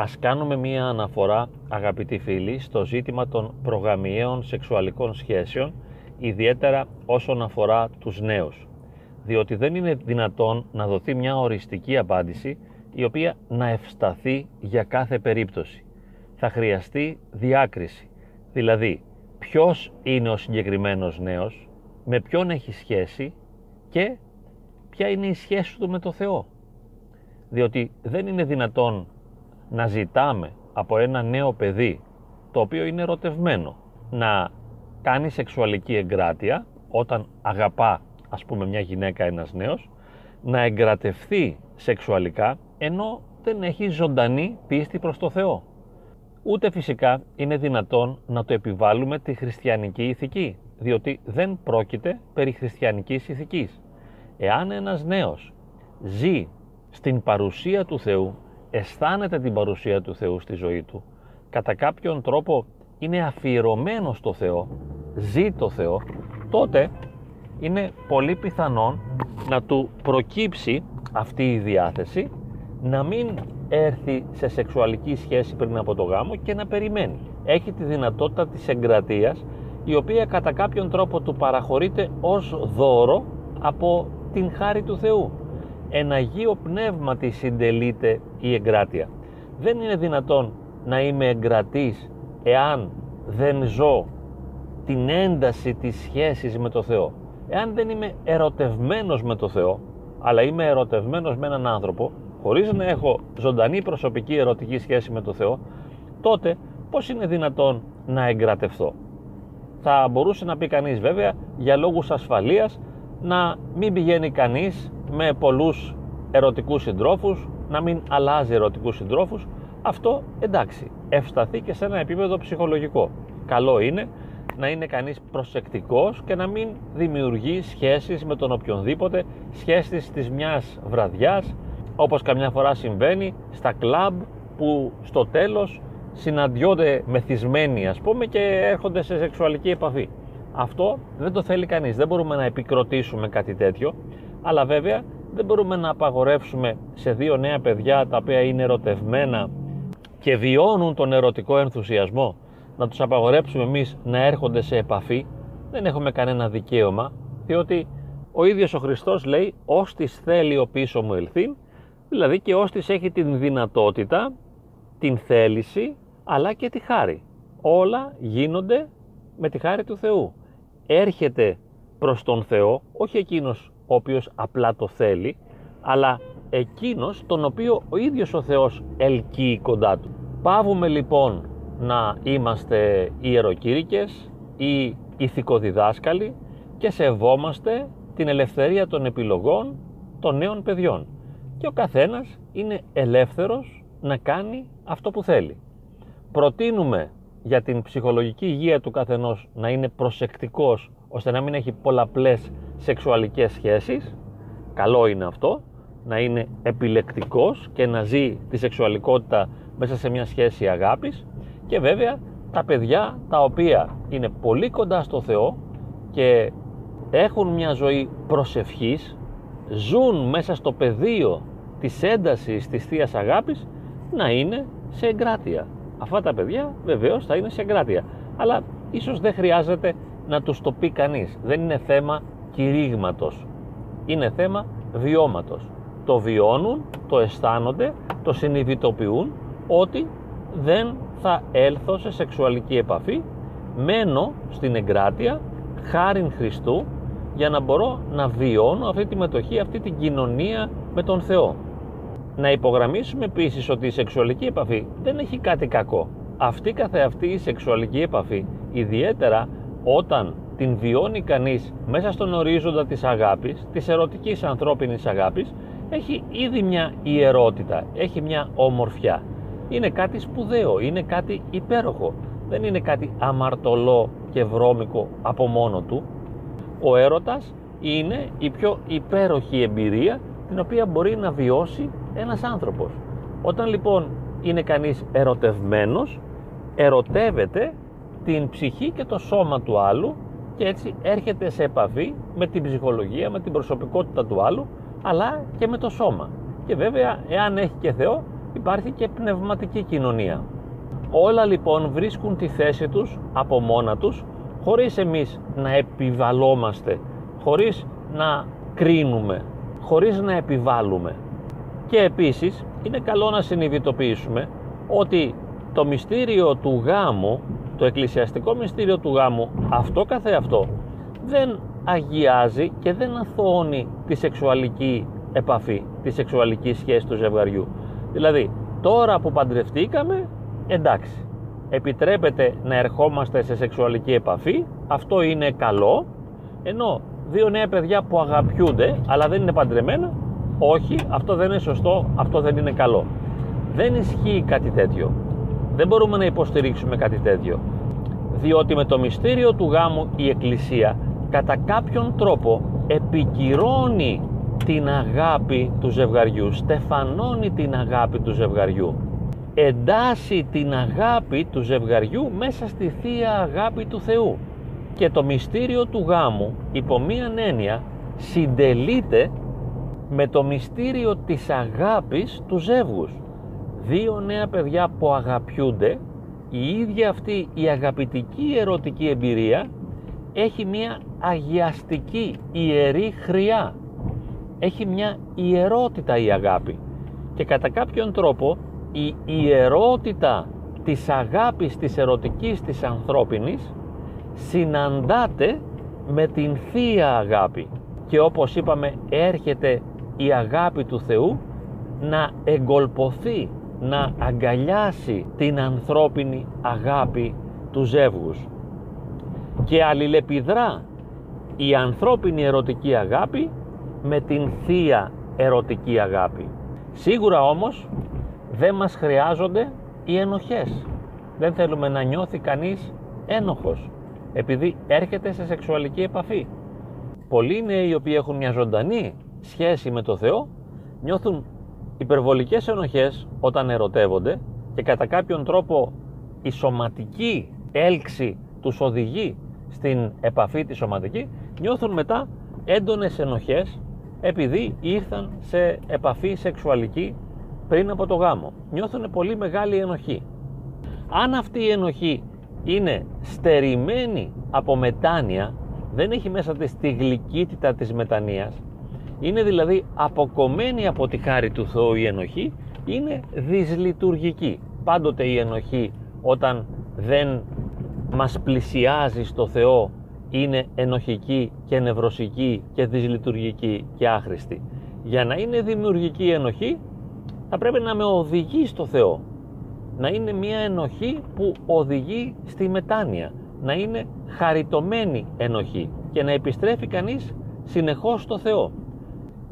Ας κάνουμε μία αναφορά, αγαπητοί φίλοι, στο ζήτημα των προγαμιαίων σεξουαλικών σχέσεων, ιδιαίτερα όσον αφορά τους νέους. Διότι δεν είναι δυνατόν να δοθεί μια οριστική απάντηση η οποία να ευσταθεί για κάθε περίπτωση. Θα χρειαστεί διάκριση. Δηλαδή, ποιος είναι ο συγκεκριμένος νέος, με ποιον έχει σχέση και ποια είναι η σχέση του με το Θεό. Διότι δεν είναι δυνατόν να ζητάμε από ένα νέο παιδί το οποίο είναι ερωτευμένο να κάνει σεξουαλική εγκράτεια όταν αγαπά ας πούμε μια γυναίκα ένας νέος να εγκρατευθεί σεξουαλικά ενώ δεν έχει ζωντανή πίστη προς το Θεό. Ούτε φυσικά είναι δυνατόν να το επιβάλλουμε τη χριστιανική ηθική διότι δεν πρόκειται περί χριστιανικής ηθικής. Εάν ένας νέος ζει στην παρουσία του Θεού αισθάνεται την παρουσία του Θεού στη ζωή του, κατά κάποιον τρόπο είναι αφιερωμένο στο Θεό, ζει το Θεό, τότε είναι πολύ πιθανόν να του προκύψει αυτή η διάθεση να μην έρθει σε σεξουαλική σχέση πριν από το γάμο και να περιμένει. Έχει τη δυνατότητα της εγκρατείας η οποία κατά κάποιον τρόπο του παραχωρείται ως δώρο από την χάρη του Θεού εν Αγίο Πνεύματι συντελείται η εγκράτεια. Δεν είναι δυνατόν να είμαι εγκρατής εάν δεν ζω την ένταση της σχέσης με το Θεό. Εάν δεν είμαι ερωτευμένος με το Θεό, αλλά είμαι ερωτευμένος με έναν άνθρωπο, χωρίς να έχω ζωντανή προσωπική ερωτική σχέση με το Θεό, τότε πώς είναι δυνατόν να εγκρατευθώ; Θα μπορούσε να πει κανείς βέβαια για λόγους ασφαλείας να μην πηγαίνει κανείς με πολλούς ερωτικούς συντρόφους, να μην αλλάζει ερωτικούς συντρόφους, αυτό εντάξει, ευσταθεί και σε ένα επίπεδο ψυχολογικό. Καλό είναι να είναι κανείς προσεκτικός και να μην δημιουργεί σχέσεις με τον οποιονδήποτε, σχέσεις της μιας βραδιάς, όπως καμιά φορά συμβαίνει στα κλαμπ που στο τέλος συναντιόνται μεθυσμένοι ας πούμε και έρχονται σε σεξουαλική επαφή. Αυτό δεν το θέλει κανείς, δεν μπορούμε να επικροτήσουμε κάτι τέτοιο αλλά βέβαια δεν μπορούμε να απαγορεύσουμε σε δύο νέα παιδιά τα οποία είναι ερωτευμένα και βιώνουν τον ερωτικό ενθουσιασμό να τους απαγορέψουμε εμείς να έρχονται σε επαφή δεν έχουμε κανένα δικαίωμα διότι ο ίδιος ο Χριστός λέει «Όστις θέλει ο πίσω μου ελθύν» δηλαδή και όστις έχει την δυνατότητα, την θέληση αλλά και τη χάρη. Όλα γίνονται με τη χάρη του Θεού. Έρχεται προς τον Θεό, όχι εκείνος ο οποίος απλά το θέλει, αλλά εκείνος τον οποίο ο ίδιος ο Θεός ελκύει κοντά του. Πάβουμε λοιπόν να είμαστε ιεροκήρυκες ή ηθικοδιδάσκαλοι και σεβόμαστε την ελευθερία των επιλογών των νέων παιδιών. Και ο καθένας είναι ελεύθερος να κάνει αυτό που θέλει. Προτείνουμε για την ψυχολογική υγεία του καθενός να είναι προσεκτικός ώστε να μην έχει πολλαπλές σεξουαλικές σχέσεις καλό είναι αυτό να είναι επιλεκτικός και να ζει τη σεξουαλικότητα μέσα σε μια σχέση αγάπης και βέβαια τα παιδιά τα οποία είναι πολύ κοντά στο Θεό και έχουν μια ζωή προσευχής ζουν μέσα στο πεδίο της έντασης της Θείας Αγάπης να είναι σε εγκράτεια. Αυτά τα παιδιά βεβαίως θα είναι σε εγκράτεια. Αλλά ίσως δεν χρειάζεται να τους το πει κανείς. Δεν είναι θέμα κηρύγματος. Είναι θέμα βιώματος. Το βιώνουν, το αισθάνονται, το συνειδητοποιούν ότι δεν θα έλθω σε σεξουαλική επαφή, μένω στην εγκράτεια, χάριν Χριστού, για να μπορώ να βιώνω αυτή τη μετοχή, αυτή την κοινωνία με τον Θεό. Να υπογραμμίσουμε επίσης ότι η σεξουαλική επαφή δεν έχει κάτι κακό. Αυτή καθεαυτή η σεξουαλική επαφή, ιδιαίτερα όταν την βιώνει κανείς μέσα στον ορίζοντα της αγάπης, της ερωτικής ανθρώπινης αγάπης, έχει ήδη μια ιερότητα, έχει μια ομορφιά. Είναι κάτι σπουδαίο, είναι κάτι υπέροχο. Δεν είναι κάτι αμαρτωλό και βρώμικο από μόνο του. Ο έρωτας είναι η πιο υπέροχη εμπειρία την οποία μπορεί να βιώσει ένας άνθρωπος. Όταν λοιπόν είναι κανείς ερωτευμένος, ερωτεύεται την ψυχή και το σώμα του άλλου και έτσι έρχεται σε επαφή με την ψυχολογία, με την προσωπικότητα του άλλου, αλλά και με το σώμα. Και βέβαια, εάν έχει και Θεό, υπάρχει και πνευματική κοινωνία. Όλα λοιπόν βρίσκουν τη θέση τους από μόνα τους χωρίς εμείς να επιβαλόμαστε, χωρίς να κρίνουμε, χωρίς να επιβάλλουμε. Και επίσης είναι καλό να συνειδητοποιήσουμε ότι το μυστήριο του γάμου, το εκκλησιαστικό μυστήριο του γάμου, αυτό καθεαυτό δεν αγιάζει και δεν αθώνει τη σεξουαλική επαφή, τη σεξουαλική σχέση του ζευγαριού. Δηλαδή, τώρα που παντρευτήκαμε, εντάξει, επιτρέπεται να ερχόμαστε σε σεξουαλική επαφή, αυτό είναι καλό, ενώ δύο νέα παιδιά που αγαπιούνται αλλά δεν είναι παντρεμένα, όχι, αυτό δεν είναι σωστό, αυτό δεν είναι καλό. Δεν ισχύει κάτι τέτοιο. Δεν μπορούμε να υποστηρίξουμε κάτι τέτοιο. Διότι με το μυστήριο του γάμου η Εκκλησία κατά κάποιον τρόπο επικυρώνει την αγάπη του ζευγαριού, στεφανώνει την αγάπη του ζευγαριού εντάσσει την αγάπη του ζευγαριού μέσα στη Θεία Αγάπη του Θεού. Και το μυστήριο του γάμου υπό μίαν έννοια συντελείται με το μυστήριο της αγάπης του ζεύγους. Δύο νέα παιδιά που αγαπιούνται η ίδια αυτή η αγαπητική ερωτική εμπειρία έχει μια αγιαστική ιερή χρειά. Έχει μια ιερότητα η αγάπη. Και κατά κάποιον τρόπο η ιερότητα της αγάπης της ερωτικής της ανθρώπινης συναντάται με την Θεία Αγάπη. Και όπως είπαμε έρχεται η αγάπη του Θεού να εγκολποθεί, να αγκαλιάσει την ανθρώπινη αγάπη του ζεύγους και αλληλεπιδρά η ανθρώπινη ερωτική αγάπη με την Θεία ερωτική αγάπη. Σίγουρα όμως δεν μας χρειάζονται οι ενοχές. Δεν θέλουμε να νιώθει κανείς ένοχος επειδή έρχεται σε σεξουαλική επαφή. Πολλοί νέοι οι οποίοι έχουν μια ζωντανή σχέση με το Θεό νιώθουν υπερβολικές ενοχές όταν ερωτεύονται και κατά κάποιον τρόπο η σωματική έλξη τους οδηγεί στην επαφή τη σωματική νιώθουν μετά έντονες ενοχές επειδή ήρθαν σε επαφή σεξουαλική πριν από το γάμο. Νιώθουν πολύ μεγάλη ενοχή. Αν αυτή η ενοχή είναι στερημένη από μετάνοια, δεν έχει μέσα της τη γλυκύτητα της μετανοίας, είναι δηλαδή αποκομμένη από τη χάρη του Θεού η ενοχή, είναι δυσλειτουργική. Πάντοτε η ενοχή όταν δεν μας πλησιάζει στο Θεό είναι ενοχική και νευρωσική και δυσλειτουργική και άχρηστη. Για να είναι δημιουργική ενοχή θα πρέπει να με οδηγεί στο Θεό. Να είναι μια ενοχή που οδηγεί στη μετάνοια. Να είναι χαριτωμένη ενοχή και να επιστρέφει κανείς συνεχώς στο Θεό.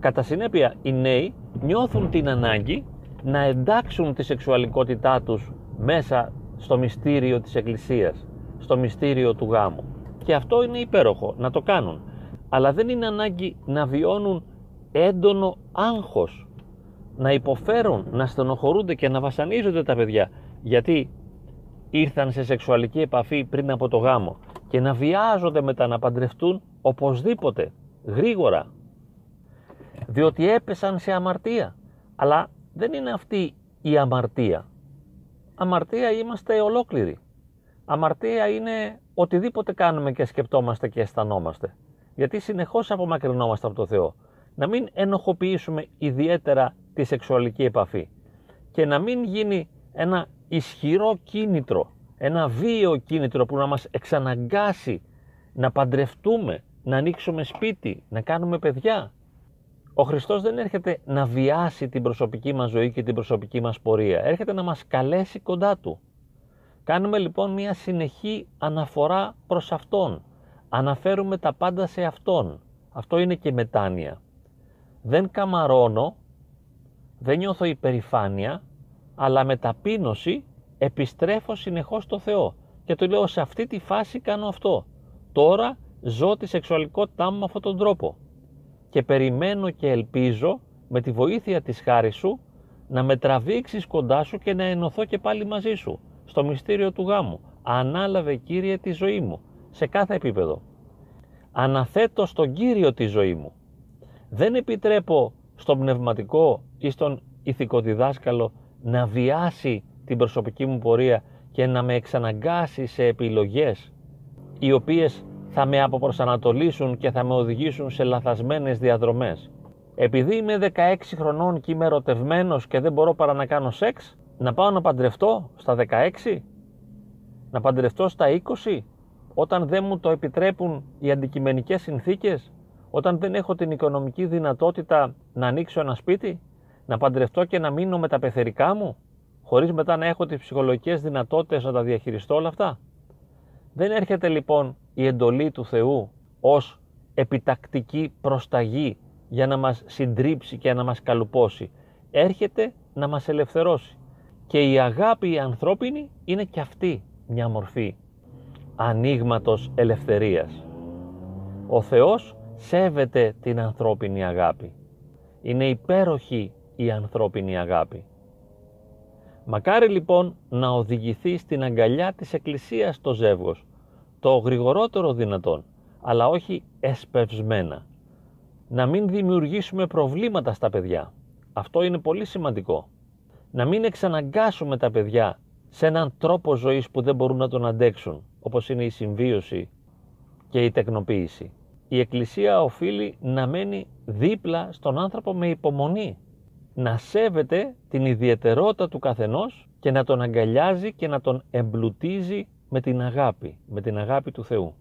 Κατά συνέπεια οι νέοι νιώθουν την ανάγκη να εντάξουν τη σεξουαλικότητά τους μέσα στο μυστήριο της Εκκλησίας, στο μυστήριο του γάμου. Και αυτό είναι υπέροχο να το κάνουν. Αλλά δεν είναι ανάγκη να βιώνουν έντονο άγχος να υποφέρουν, να στενοχωρούνται και να βασανίζονται τα παιδιά γιατί ήρθαν σε σεξουαλική επαφή πριν από το γάμο και να βιάζονται μετά να παντρευτούν οπωσδήποτε, γρήγορα διότι έπεσαν σε αμαρτία. Αλλά δεν είναι αυτή η αμαρτία. Αμαρτία είμαστε ολόκληροι. Αμαρτία είναι οτιδήποτε κάνουμε και σκεπτόμαστε και αισθανόμαστε. Γιατί συνεχώς απομακρυνόμαστε από το Θεό. Να μην ενοχοποιήσουμε ιδιαίτερα τη σεξουαλική επαφή. Και να μην γίνει ένα ισχυρό κίνητρο, ένα βίαιο κίνητρο που να μας εξαναγκάσει να παντρευτούμε, να ανοίξουμε σπίτι, να κάνουμε παιδιά. Ο Χριστός δεν έρχεται να βιάσει την προσωπική μας ζωή και την προσωπική μας πορεία. Έρχεται να μας καλέσει κοντά Του. Κάνουμε λοιπόν μια συνεχή αναφορά προς Αυτόν. Αναφέρουμε τα πάντα σε Αυτόν. Αυτό είναι και μετάνοια. Δεν καμαρώνω δεν νιώθω υπερηφάνεια, αλλά με ταπείνωση επιστρέφω συνεχώς στο Θεό και του λέω σε αυτή τη φάση κάνω αυτό. Τώρα ζω τη σεξουαλικότητά μου με αυτόν τον τρόπο και περιμένω και ελπίζω με τη βοήθεια της χάρης σου να με τραβήξεις κοντά σου και να ενωθώ και πάλι μαζί σου στο μυστήριο του γάμου. Ανάλαβε Κύριε τη ζωή μου σε κάθε επίπεδο. Αναθέτω στον Κύριο τη ζωή μου. Δεν επιτρέπω στον πνευματικό ή στον ηθικό διδάσκαλο να βιάσει την προσωπική μου πορεία και να με εξαναγκάσει σε επιλογές οι οποίες θα με αποπροσανατολίσουν και θα με οδηγήσουν σε λαθασμένες διαδρομές. Επειδή είμαι 16 χρονών και είμαι ερωτευμένος και δεν μπορώ παρά να κάνω σεξ, να πάω να παντρευτώ στα 16, να παντρευτώ στα 20, όταν δεν μου το επιτρέπουν οι αντικειμενικές συνθήκες, όταν δεν έχω την οικονομική δυνατότητα να ανοίξω ένα σπίτι, να παντρευτώ και να μείνω με τα πεθερικά μου, χωρίς μετά να έχω τις ψυχολογικές δυνατότητες να τα διαχειριστώ όλα αυτά; Δεν έρχεται λοιπόν η εντολή του Θεού ως επιτακτική προσταγή για να μας συντρίψει και να μας καλουπώσει. Έρχεται να μας ελευθερώσει. Και η αγάπη η ανθρώπινη είναι και αυτή μια μορφή ανοίγματος ελευθερίας. Ο Θεός σέβεται την ανθρώπινη αγάπη. Είναι υπέροχη η ανθρώπινη αγάπη. Μακάρι λοιπόν να οδηγηθεί στην αγκαλιά της Εκκλησίας το ζεύγος, το γρηγορότερο δυνατόν, αλλά όχι εσπευσμένα. Να μην δημιουργήσουμε προβλήματα στα παιδιά. Αυτό είναι πολύ σημαντικό. Να μην εξαναγκάσουμε τα παιδιά σε έναν τρόπο ζωής που δεν μπορούν να τον αντέξουν, όπως είναι η συμβίωση και η τεκνοποίηση. Η Εκκλησία οφείλει να μένει δίπλα στον άνθρωπο με υπομονή, να σέβεται την ιδιαιτερότητα του καθενός και να τον αγκαλιάζει και να τον εμπλουτίζει με την αγάπη, με την αγάπη του Θεού.